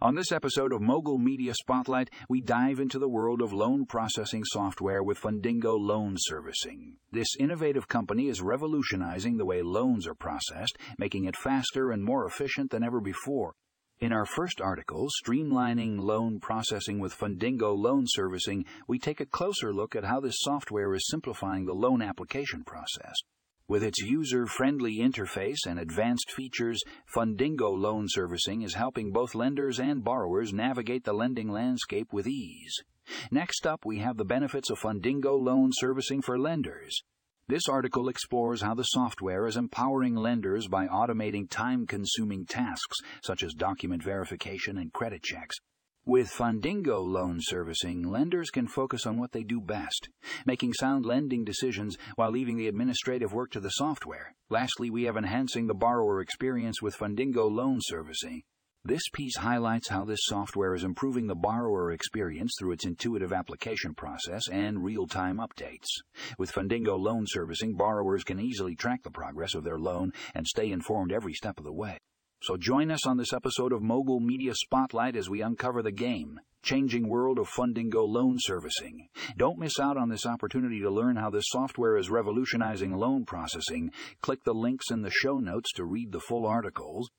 On this episode of Mogul Media Spotlight, we dive into the world of loan processing software with Fundingo Loan Servicing. This innovative company is revolutionizing the way loans are processed, making it faster and more efficient than ever before. In our first article, Streamlining Loan Processing with Fundingo Loan Servicing, we take a closer look at how this software is simplifying the loan application process. With its user friendly interface and advanced features, Fundingo Loan Servicing is helping both lenders and borrowers navigate the lending landscape with ease. Next up, we have the benefits of Fundingo Loan Servicing for lenders. This article explores how the software is empowering lenders by automating time consuming tasks such as document verification and credit checks. With Fundingo loan servicing, lenders can focus on what they do best, making sound lending decisions while leaving the administrative work to the software. Lastly, we have enhancing the borrower experience with Fundingo loan servicing. This piece highlights how this software is improving the borrower experience through its intuitive application process and real time updates. With Fundingo loan servicing, borrowers can easily track the progress of their loan and stay informed every step of the way. So join us on this episode of Mogul Media Spotlight as we uncover the game, changing world of Fundingo loan servicing. Don't miss out on this opportunity to learn how this software is revolutionizing loan processing. Click the links in the show notes to read the full articles.